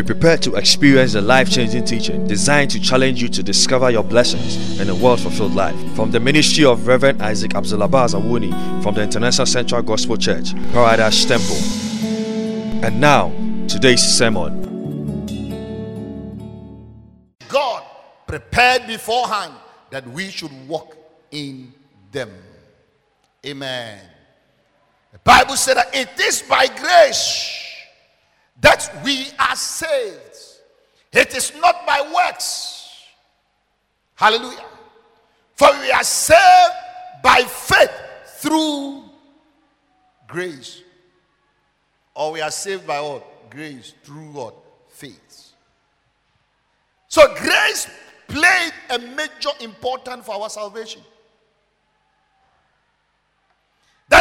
Be prepared to experience the life changing teaching designed to challenge you to discover your blessings in a world fulfilled life. From the ministry of Reverend Isaac Abdulabaz Awuni from the International Central Gospel Church, Paradise Temple. And now, today's sermon. God prepared beforehand that we should walk in them. Amen. The Bible said that it is by grace that we are saved. It is not by works. Hallelujah. For we are saved by faith through grace. Or we are saved by what? Grace through what? Faith. So grace played a major important for our salvation.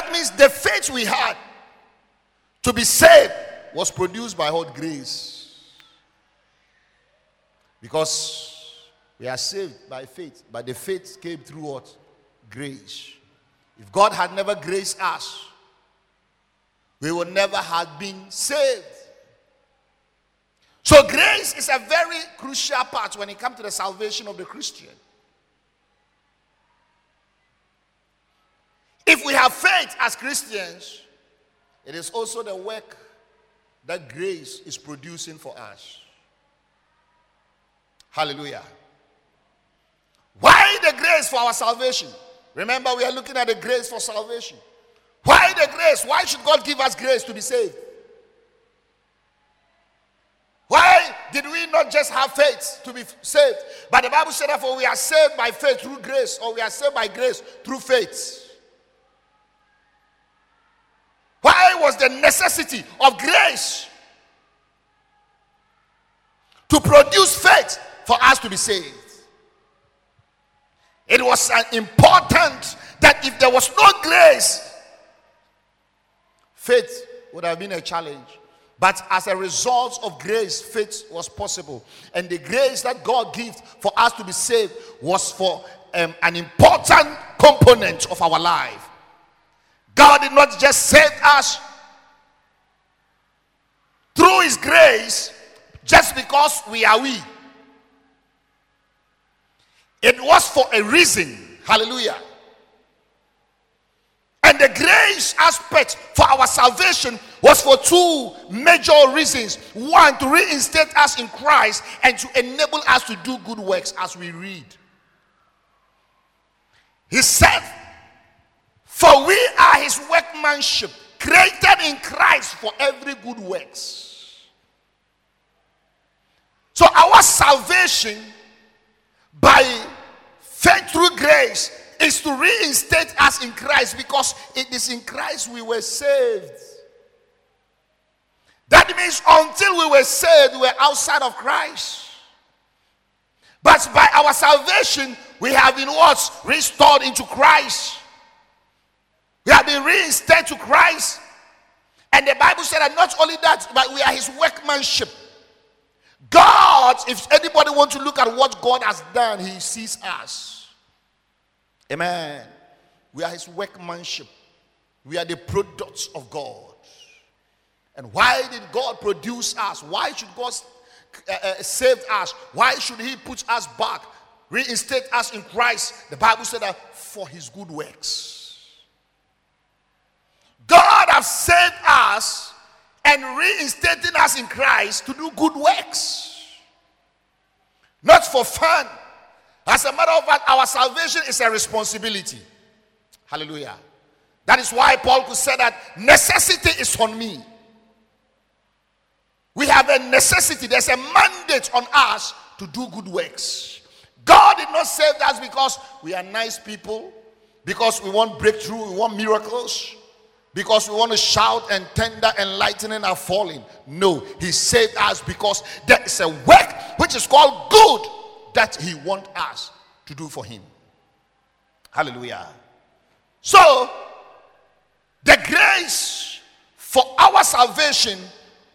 That means the faith we had to be saved was produced by what grace. Because we are saved by faith, but the faith came through what? Grace. If God had never graced us, we would never have been saved. So, grace is a very crucial part when it comes to the salvation of the Christian. If we have faith as Christians, it is also the work that grace is producing for us. Hallelujah. Why the grace for our salvation? Remember, we are looking at the grace for salvation. Why the grace? Why should God give us grace to be saved? Why did we not just have faith to be saved? But the Bible said, therefore, we are saved by faith through grace, or we are saved by grace through faith. Why was the necessity of grace to produce faith for us to be saved? It was important that if there was no grace, faith would have been a challenge. But as a result of grace, faith was possible. And the grace that God gives for us to be saved was for um, an important component of our life. God did not just save us through His grace just because we are we. It was for a reason. Hallelujah. And the grace aspect for our salvation was for two major reasons. One, to reinstate us in Christ and to enable us to do good works as we read. He said, For we are his workmanship, created in Christ for every good works. So our salvation by faith through grace is to reinstate us in Christ because it is in Christ we were saved. That means until we were saved, we were outside of Christ. But by our salvation, we have been what? Restored into Christ. We have been reinstated to Christ. And the Bible said that not only that, but we are his workmanship. God, if anybody wants to look at what God has done, he sees us. Amen. We are his workmanship. We are the products of God. And why did God produce us? Why should God uh, uh, save us? Why should he put us back, reinstate us in Christ? The Bible said that for his good works. God has saved us and reinstating us in Christ to do good works. Not for fun. As a matter of fact, our salvation is a responsibility. Hallelujah. That is why Paul could say that necessity is on me. We have a necessity, there's a mandate on us to do good works. God did not save us because we are nice people, because we want breakthrough, we want miracles, because we want to shout and tender and lightning are falling. No, He saved us because there is a work which is called good that He wants us to do for Him. Hallelujah. So, the grace for our salvation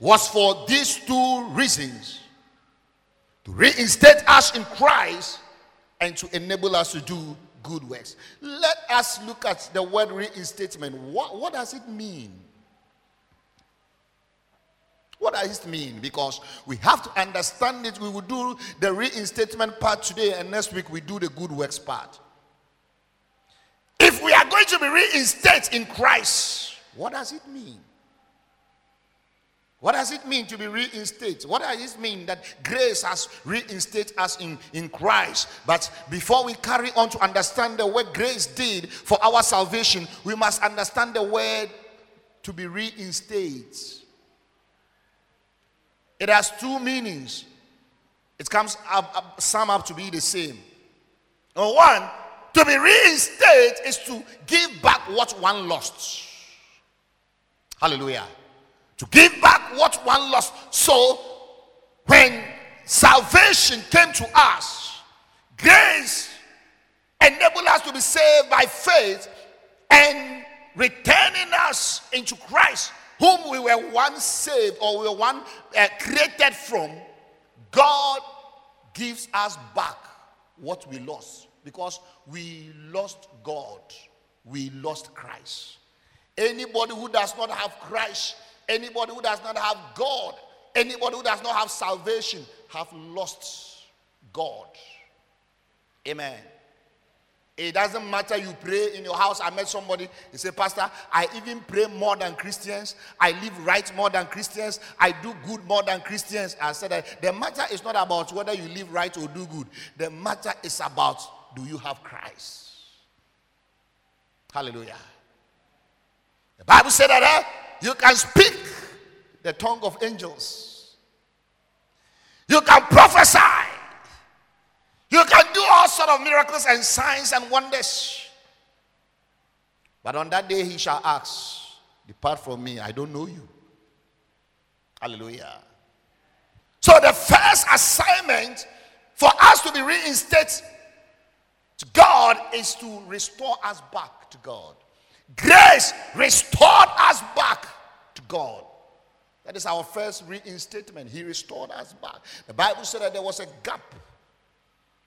was for these two reasons to reinstate us in Christ and to enable us to do good works. Let us look at the word reinstatement. What, what does it mean? What does it mean? Because we have to understand it. We will do the reinstatement part today, and next week we do the good works part. If we are going to be reinstated in Christ, what does it mean? What does it mean to be reinstated? What does it mean that grace has reinstated us in, in Christ? But before we carry on to understand the word grace did for our salvation, we must understand the word to be reinstated. It has two meanings. It comes up, up, sum up to be the same. Number one, to be reinstated is to give back what one lost. Hallelujah to give back what one lost. So, when salvation came to us, grace enabled us to be saved by faith and returning us into Christ, whom we were once saved or we were one uh, created from. God gives us back what we lost because we lost God, we lost Christ. Anybody who does not have Christ Anybody who does not have God, anybody who does not have salvation, have lost God. Amen. It doesn't matter you pray in your house. I met somebody, he said, Pastor, I even pray more than Christians. I live right more than Christians. I do good more than Christians. I said, the matter is not about whether you live right or do good. The matter is about do you have Christ? Hallelujah. The Bible said that eh? You can speak the tongue of angels. You can prophesy. You can do all sort of miracles and signs and wonders. But on that day he shall ask, Depart from me, I don't know you. Hallelujah. So the first assignment for us to be reinstated to God is to restore us back to God. Grace restored us back to God. That is our first reinstatement. He restored us back. The Bible said that there was a gap.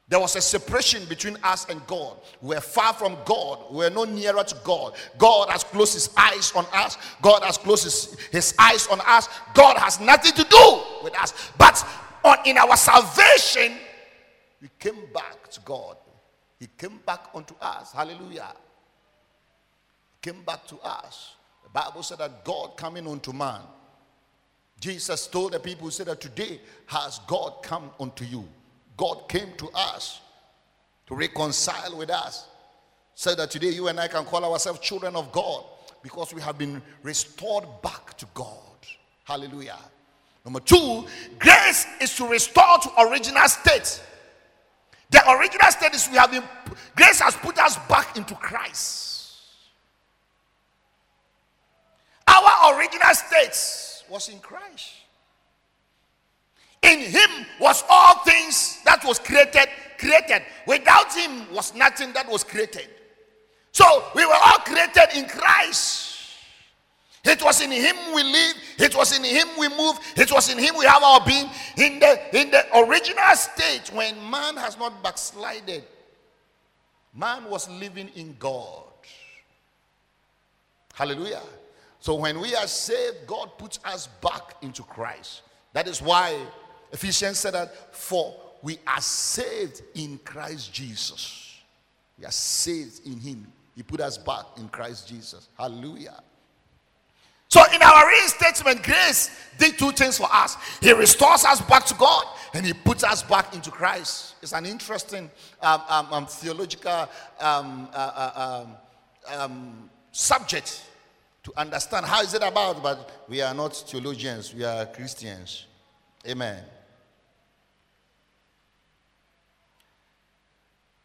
There was a separation between us and God. We are far from God. We are no nearer to God. God has closed his eyes on us. God has closed his, his eyes on us. God has nothing to do with us. But on, in our salvation, we came back to God. He came back unto us. Hallelujah came back to us. The Bible said that God coming unto man. Jesus told the people, said that today has God come unto you. God came to us to reconcile with us. Said that today you and I can call ourselves children of God because we have been restored back to God. Hallelujah. Number two, grace is to restore to original state. The original state is we have been, grace has put us back into Christ. Our original state was in Christ. In him was all things that was created, created. Without him was nothing that was created. So we were all created in Christ. It was in him we live, it was in him we move, it was in him we have our being. In the in the original state, when man has not backslided, man was living in God. Hallelujah. So when we are saved, God puts us back into Christ. That is why Ephesians said that for we are saved in Christ Jesus. We are saved in Him. He put us back in Christ Jesus. Hallelujah. So in our reinstatement, grace did two things for us. He restores us back to God and he puts us back into Christ. It's an interesting um, um, um, theological um, uh, uh, um, um, subject to understand how is it about, but we are not theologians, we are Christians. Amen.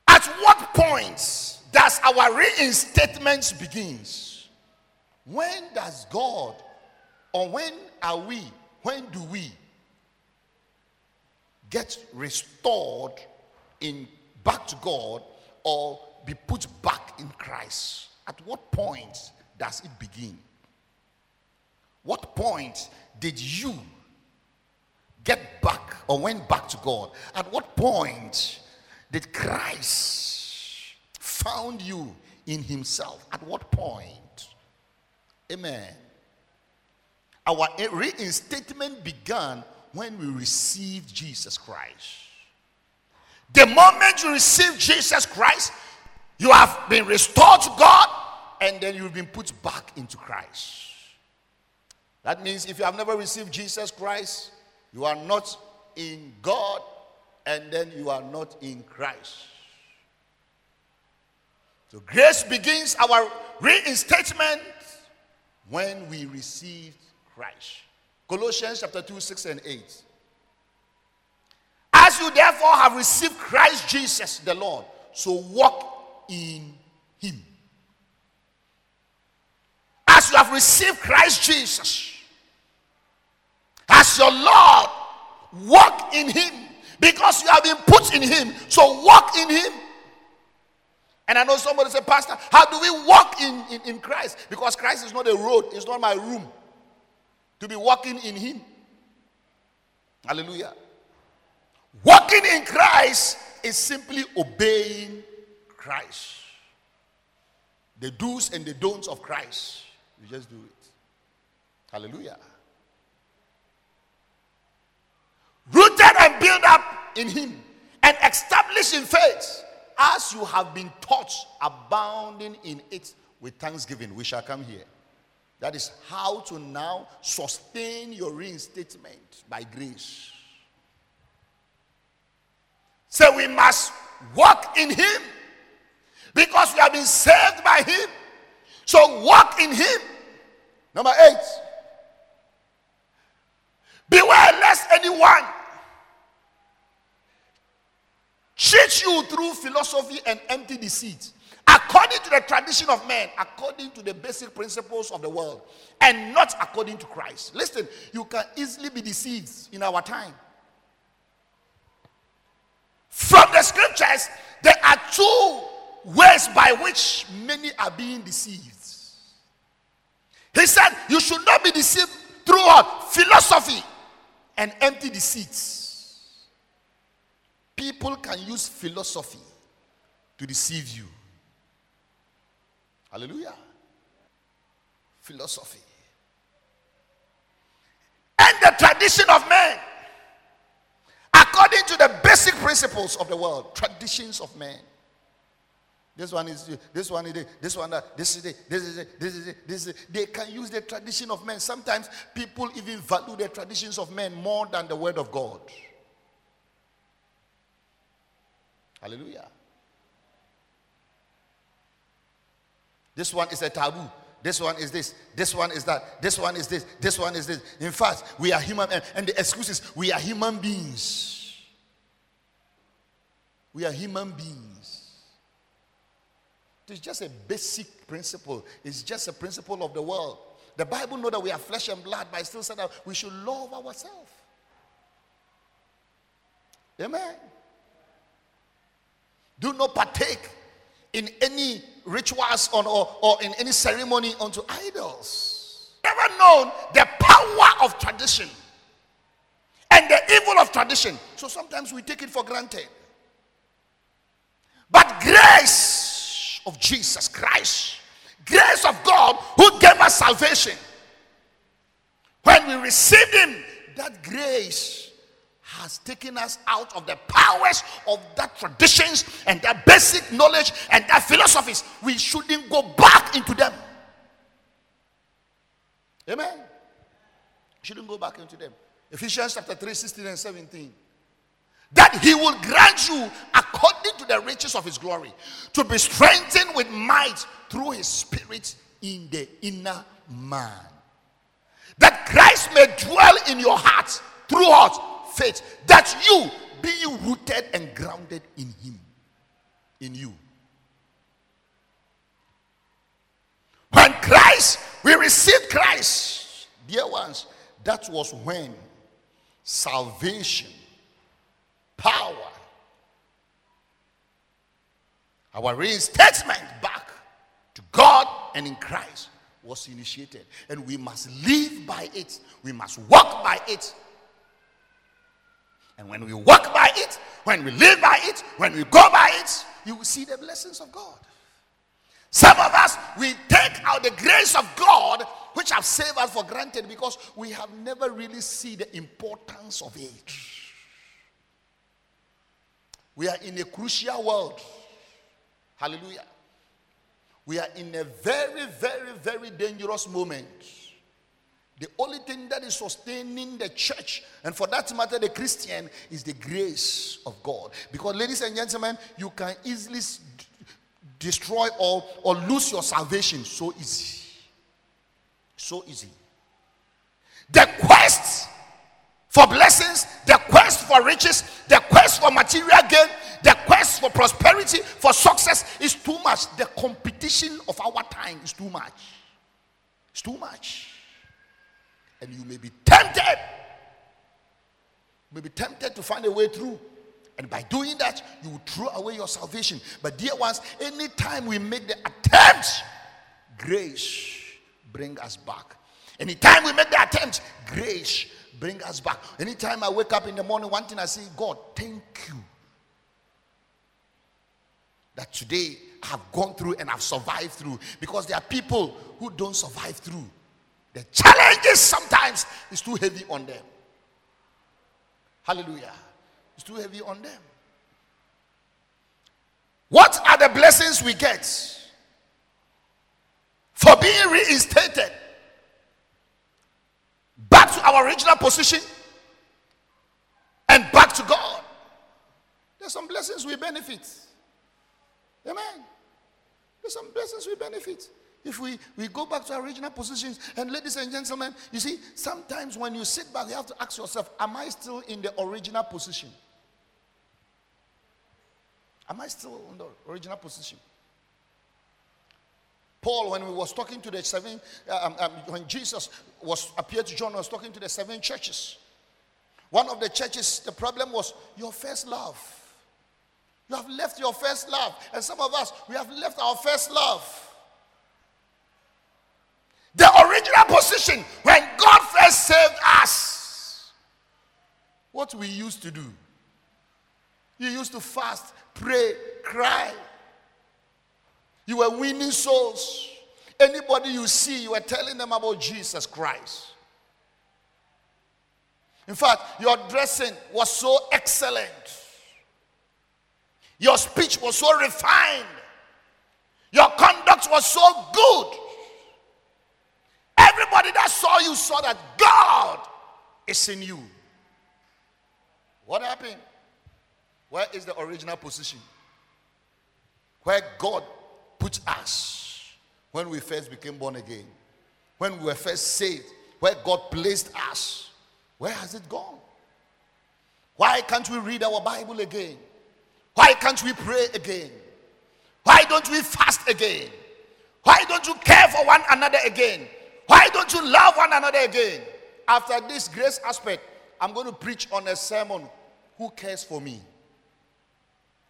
At what point does our reinstatement begins? When does God, or when are we, when do we get restored in back to God or be put back in Christ? At what point does it begin? What point did you get back or went back to God? At what point did Christ found you in himself? At what point? Amen. Our reinstatement began when we received Jesus Christ. The moment you receive Jesus Christ, you have been restored to God and then you've been put back into Christ. That means if you have never received Jesus Christ, you are not in God and then you are not in Christ. So grace begins our reinstatement when we received Christ. Colossians chapter 2, 6 and 8. As you therefore have received Christ Jesus the Lord, so walk in him. You have received Christ Jesus as your Lord, walk in him because you have been put in him. So walk in him. And I know somebody said, Pastor, how do we walk in, in, in Christ? Because Christ is not a road, it's not my room. To be walking in him. Hallelujah. Walking in Christ is simply obeying Christ. The do's and the don'ts of Christ. You just do it. Hallelujah. Rooted and built up in Him and established in faith as you have been taught, abounding in it with thanksgiving. We shall come here. That is how to now sustain your reinstatement by grace. So we must walk in Him because we have been saved by Him. So walk in Him. Number eight. Beware lest anyone cheat you through philosophy and empty deceit, according to the tradition of men, according to the basic principles of the world, and not according to Christ. Listen, you can easily be deceived in our time. From the scriptures, there are two ways by which many are being deceived. He said, You should not be deceived through what? Philosophy and empty deceits. People can use philosophy to deceive you. Hallelujah. Philosophy. And the tradition of men according to the basic principles of the world, traditions of men. This one is this one is this one that this is this is this is this is. They can use the tradition of men. Sometimes people even value the traditions of men more than the word of God. Hallelujah. This one is a taboo. This one is this. This one is that. This one is this. This one is this. In fact, we are human, and the excuses we are human beings. We are human beings. It's just a basic principle. It's just a principle of the world. The Bible know that we are flesh and blood, but still said that we should love ourselves. Amen. Do not partake in any rituals or, or, or in any ceremony unto idols. Never known the power of tradition and the evil of tradition. So sometimes we take it for granted. But of Jesus Christ, grace of God who gave us salvation. When we received Him, that grace has taken us out of the powers of that traditions and that basic knowledge and that philosophies. We shouldn't go back into them. Amen. Shouldn't go back into them. Ephesians chapter 3, 16 and 17 that he will grant you according to the riches of his glory to be strengthened with might through his spirit in the inner man. That christ may dwell in your heart through faith. That you being rooted and grounded in him. In you. When christ we received christ dear ones that was when salvation power. Our reinstatement back to God and in Christ was initiated. And we must live by it, we must walk by it. And when we walk by it, when we live by it, when we go by it, you will see the blessings of God. Some of us, we take out the grace of God, which have saved us for granted because we have never really seen the importance of it. We are in a crucial world. Hallelujah. We are in a very, very, very dangerous moment. The only thing that is sustaining the church, and for that matter, the Christian, is the grace of God. Because, ladies and gentlemen, you can easily destroy or, or lose your salvation so easy. So easy. The quest for blessings, quest for riches, the quest for material gain, the quest for prosperity, for success is too much. The competition of our time is too much. It's too much. And you may be tempted. You may be tempted to find a way through. And by doing that, you will throw away your salvation. But, dear ones, anytime we make the attempt, grace bring us back. Anytime we make the attempt, grace bring us back. Anytime I wake up in the morning, one thing I say, God, thank you that today I have gone through and I've survived through. Because there are people who don't survive through. The challenges sometimes is too heavy on them. Hallelujah. It's too heavy on them. What are the blessings we get for being reinstated to our original position and back to God? There's some blessings we benefit. Amen. There's some blessings we benefit. If we, we go back to our original positions, and ladies and gentlemen, you see, sometimes when you sit back, you have to ask yourself, Am I still in the original position? Am I still in the original position? Paul, when we was talking to the seven, uh, um, um, when Jesus was appeared to John, was talking to the seven churches. One of the churches, the problem was your first love. You have left your first love, and some of us we have left our first love. The original position when God first saved us. What we used to do. You used to fast, pray, cry. You were winning souls. Anybody you see, you were telling them about Jesus Christ. In fact, your dressing was so excellent. Your speech was so refined. Your conduct was so good. Everybody that saw you saw that God is in you. What happened? Where is the original position? Where God put us when we first became born again. When we were first saved. Where God placed us. Where has it gone? Why can't we read our Bible again? Why can't we pray again? Why don't we fast again? Why don't you care for one another again? Why don't you love one another again? After this grace aspect, I'm going to preach on a sermon. Who cares for me?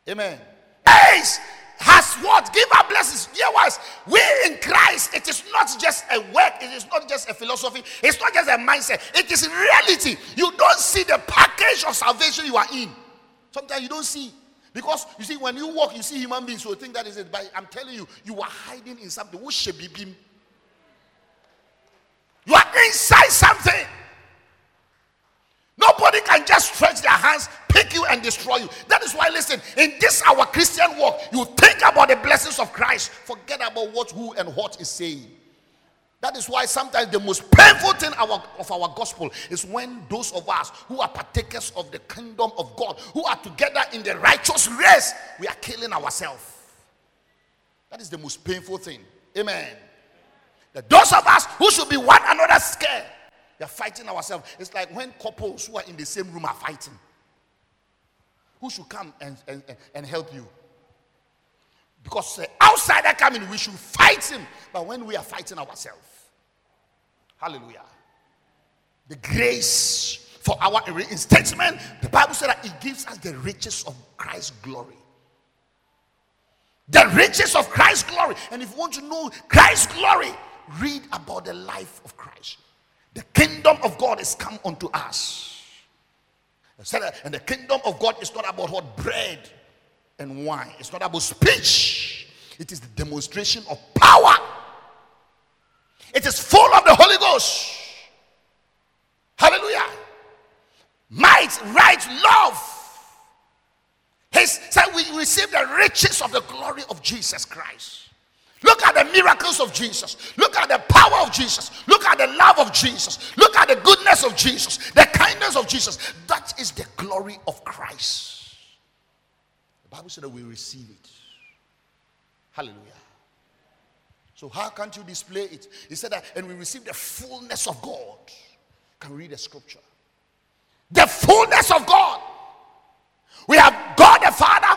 Amen. Ace has what? Give our blessings. Dear ones, we in Christ, it is not just a work, it is not just a philosophy, it's not just a mindset, it is reality. You don't see the package of salvation you are in. Sometimes you don't see. Because you see, when you walk, you see human beings who think that is it. But I'm telling you, you are hiding in something. Who should be him? You are inside something. Nobody can just stretch their hands, pick you, and destroy you. That is why, listen, in this our Christian walk, you think about the blessings of Christ, forget about what, who, and what is saying. That is why sometimes the most painful thing our, of our gospel is when those of us who are partakers of the kingdom of God, who are together in the righteous race, we are killing ourselves. That is the most painful thing. Amen. That those of us who should be one another scared, we are fighting ourselves. It's like when couples who are in the same room are fighting. Who should come and, and, and help you? Because uh, the outsider coming, we should fight him. But when we are fighting ourselves, hallelujah. The grace for our reinstatement, the Bible said that it gives us the riches of Christ's glory. The riches of Christ's glory. And if you want to know Christ's glory, read about the life of Christ. The kingdom of God is come unto us. And the kingdom of God is not about what bread and wine. It's not about speech. It is the demonstration of power. It is full of the Holy Ghost. Hallelujah. Might, right, love. His said we receive the riches of the glory of Jesus Christ. Look at the miracles of Jesus. Look at the power of Jesus. Look at the love of Jesus. Look at the goodness of Jesus, the kindness of Jesus. That is the glory of Christ. The Bible said that we receive it. Hallelujah. So, how can't you display it? He said that, and we receive the fullness of God. Can read the scripture. The fullness of God. We have God the Father,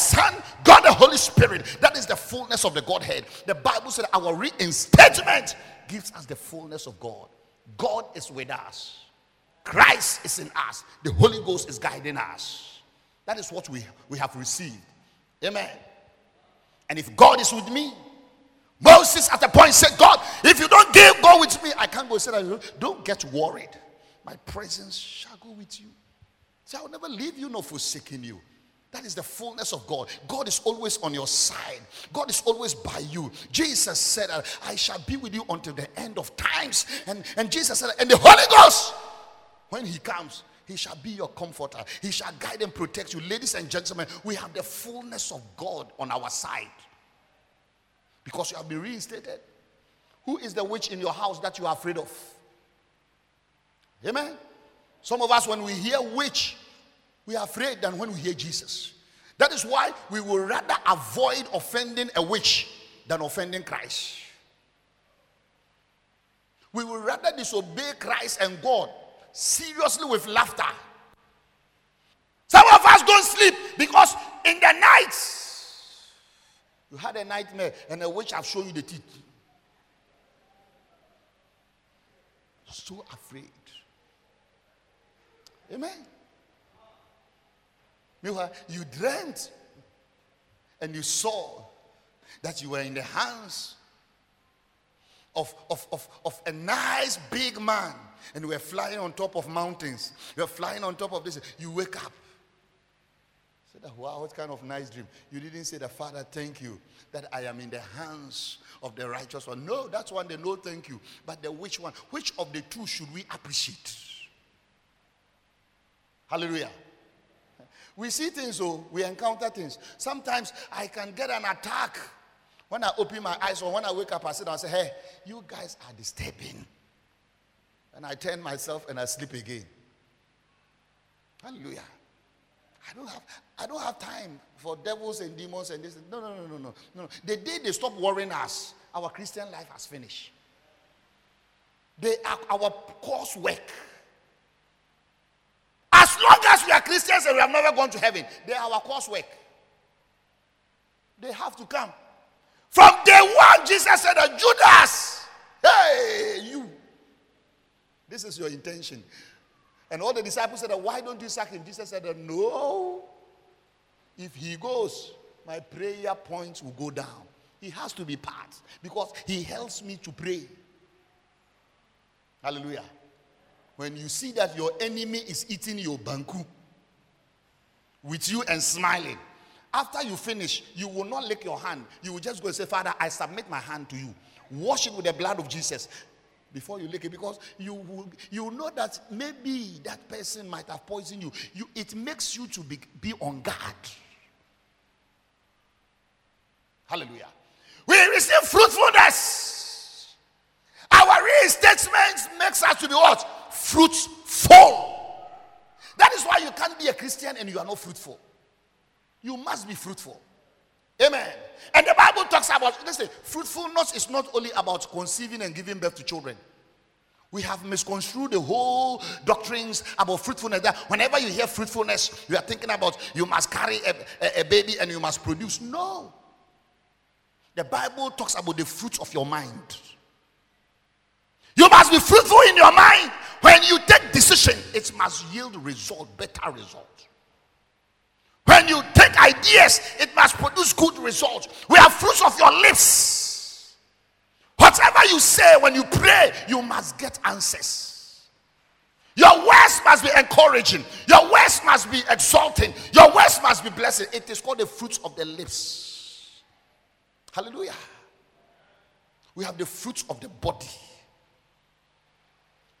Son, God the Holy Spirit. That is the fullness of the Godhead. The Bible said our reinstatement gives us the fullness of God. God is with us, Christ is in us, the Holy Ghost is guiding us. That is what we, we have received. Amen. And if God is with me, Moses at the point said, God, if you don't give, go with me. I can't go say that. Don't get worried. My presence shall go with you. Say, I will never leave you nor forsaken you. That is the fullness of God. God is always on your side. God is always by you. Jesus said, I shall be with you until the end of times. And, and Jesus said, and the Holy Ghost, when he comes, he shall be your comforter. He shall guide and protect you. Ladies and gentlemen, we have the fullness of God on our side. Because you have been reinstated. Who is the witch in your house that you are afraid of? Amen. Some of us, when we hear witch, we are afraid than when we hear Jesus. That is why we will rather avoid offending a witch than offending Christ. We will rather disobey Christ and God seriously with laughter. Some of us don't sleep because in the night you had a nightmare and a witch have shown you the teeth. So afraid. Amen. Meanwhile, you dreamt and you saw that you were in the hands of, of, of, of a nice big man and you were flying on top of mountains. You were flying on top of this. You wake up. Said, wow, what kind of nice dream. You didn't say the Father, thank you that I am in the hands of the righteous one. No, that's one they no thank you. But the which one? Which of the two should we appreciate? Hallelujah. We see things, so oh, we encounter things. Sometimes I can get an attack when I open my eyes or when I wake up. I sit down and say, "Hey, you guys are disturbing," and I turn myself and I sleep again. Hallelujah. I don't have I don't have time for devils and demons and this. No, no, no, no, no, no. The day they stop worrying us, our Christian life has finished. They are our coursework. Long as we are Christians and we have never gone to heaven, they are our coursework. They have to come. From day one, Jesus said, Judas, hey, you. This is your intention. And all the disciples said, Why don't you sack him? Jesus said, No. If he goes, my prayer points will go down. He has to be part because he helps me to pray. Hallelujah. When you see that your enemy is eating your banku with you and smiling, after you finish, you will not lick your hand. You will just go and say, Father, I submit my hand to you. Wash it with the blood of Jesus before you lick it because you will, you know that maybe that person might have poisoned you. you it makes you to be, be on guard. Hallelujah. We receive fruitfulness. Our reinstatement makes us to be what? Fruitful. That is why you can't be a Christian and you are not fruitful. You must be fruitful. Amen. And the Bible talks about, listen, fruitfulness is not only about conceiving and giving birth to children. We have misconstrued the whole doctrines about fruitfulness. That whenever you hear fruitfulness, you are thinking about you must carry a, a, a baby and you must produce. No. The Bible talks about the fruit of your mind. You must be fruitful in your mind. When you take decision, it must yield result, better result. When you take ideas, it must produce good results. We have fruits of your lips. Whatever you say when you pray, you must get answers. Your words must be encouraging. Your words must be exalting. Your words must be blessing. It is called the fruits of the lips. Hallelujah. We have the fruits of the body.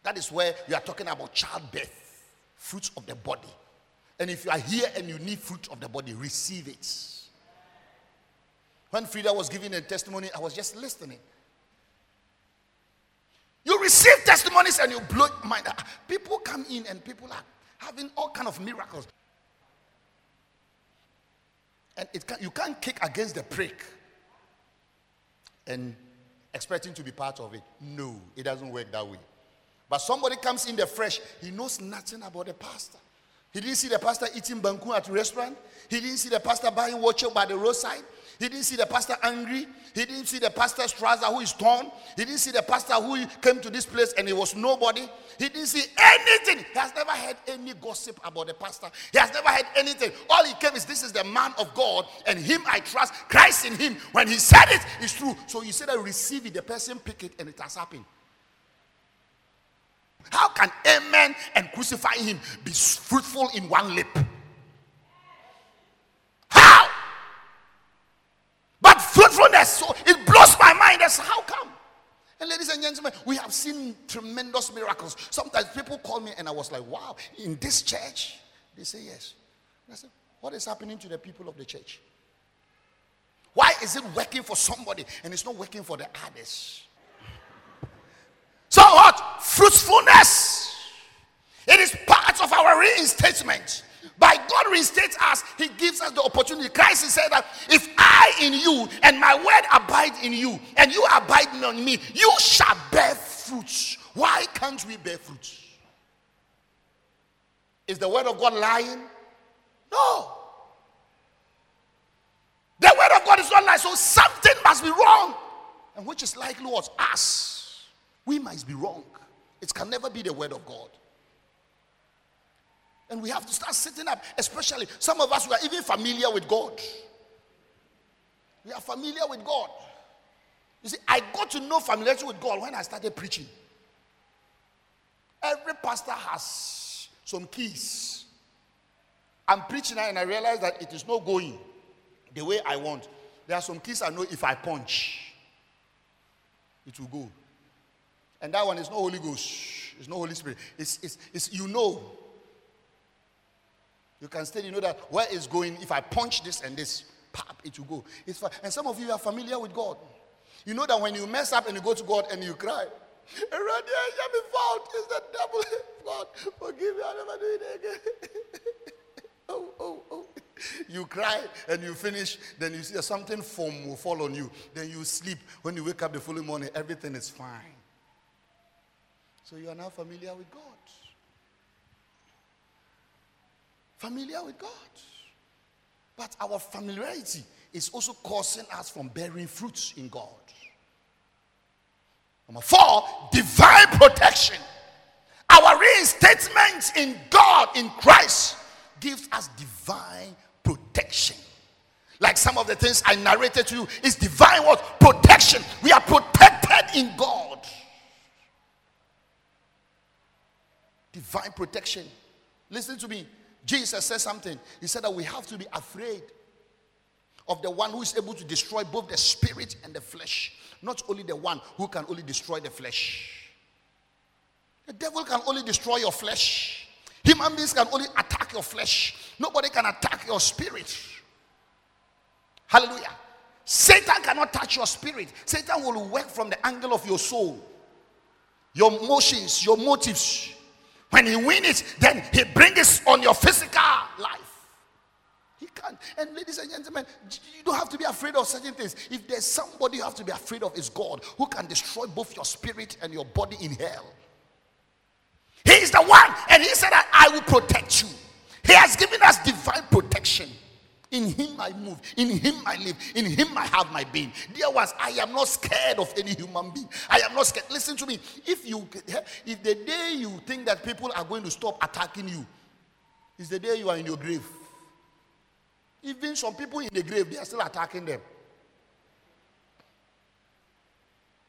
That is where you are talking about childbirth, fruits of the body. And if you are here and you need fruit of the body, receive it. When Frida was giving a testimony, I was just listening. You receive testimonies and you blow mind. Ah, people come in and people are having all kind of miracles. And it can, you can't kick against the prick and expecting to be part of it. No, it doesn't work that way. But somebody comes in the fresh, he knows nothing about the pastor. He didn't see the pastor eating banku at restaurant. He didn't see the pastor buying watch by the roadside. He didn't see the pastor angry. He didn't see the pastor's trouser who is torn. He didn't see the pastor who came to this place and he was nobody. He didn't see anything. He has never heard any gossip about the pastor. He has never heard anything. All he came is this is the man of God and him I trust. Christ in him. When he said it, it's true. So you said I receive it. The person pick it and it has happened. How can amen and crucifying him be fruitful in one lip? How? But fruitfulness. So it blows my mind. That's how come. And ladies and gentlemen, we have seen tremendous miracles. Sometimes people call me and I was like, wow, in this church? They say yes. And I said, what is happening to the people of the church? Why is it working for somebody and it's not working for the others? Fruitfulness. It is part of our reinstatement. By God reinstates us, He gives us the opportunity. Christ said that if I in you and my word abide in you and you abide in me, you shall bear fruit. Why can't we bear fruit? Is the word of God lying? No. The word of God is not lying, so something must be wrong. And which is likely was us. We must be wrong. It can never be the word of God. And we have to start sitting up, especially some of us who are even familiar with God. We are familiar with God. You see, I got to know familiarity with God when I started preaching. Every pastor has some keys. I'm preaching now and I realize that it is not going the way I want. There are some keys I know if I punch, it will go. And that one is no Holy Ghost, it's no Holy Spirit. It's, it's, it's you know you can still, you know that where it's going, if I punch this and this, pop, it will go. It's fine. And some of you are familiar with God. You know that when you mess up and you go to God and you cry, around here, I'm fault. It's the devil. God, forgive me. I'll never do it again. oh, oh, oh. You cry and you finish, then you see something foam will fall on you. Then you sleep. When you wake up the following morning, everything is fine. So you are now familiar with God familiar with God. But our familiarity is also causing us from bearing fruits in God. Number four, divine protection. Our reinstatement in God, in Christ, gives us divine protection. Like some of the things I narrated to you is divine what? Protection. We are protected in God. Divine protection. Listen to me. Jesus said something. He said that we have to be afraid of the one who is able to destroy both the spirit and the flesh, not only the one who can only destroy the flesh. The devil can only destroy your flesh. Human beings can only attack your flesh. Nobody can attack your spirit. Hallelujah. Satan cannot touch your spirit. Satan will work from the angle of your soul, your emotions, your motives, when he wins it, then he brings it on your physical life. He can't. And ladies and gentlemen, you don't have to be afraid of certain things. If there's somebody you have to be afraid of, is God who can destroy both your spirit and your body in hell. He is the one, and he said that I will protect you. He has given us divine protection. In him I move. In him I live. In him I have my being. Dear ones, I am not scared of any human being. I am not scared. Listen to me. If you if the day you think that people are going to stop attacking you, is the day you are in your grave. Even some people in the grave, they are still attacking them.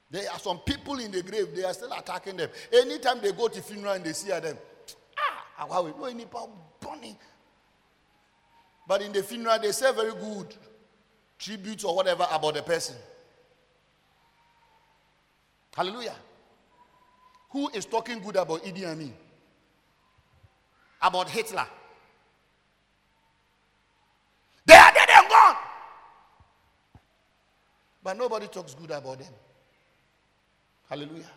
There are some people in the grave, they are still attacking them. Anytime they go to funeral and they see them, ah, how we no any. But in the funeral, they say very good. tribute or whatever about the person. Hallelujah. Who is talking good about Idi Amin? About Hitler? They are dead and gone. But nobody talks good about them. Hallelujah.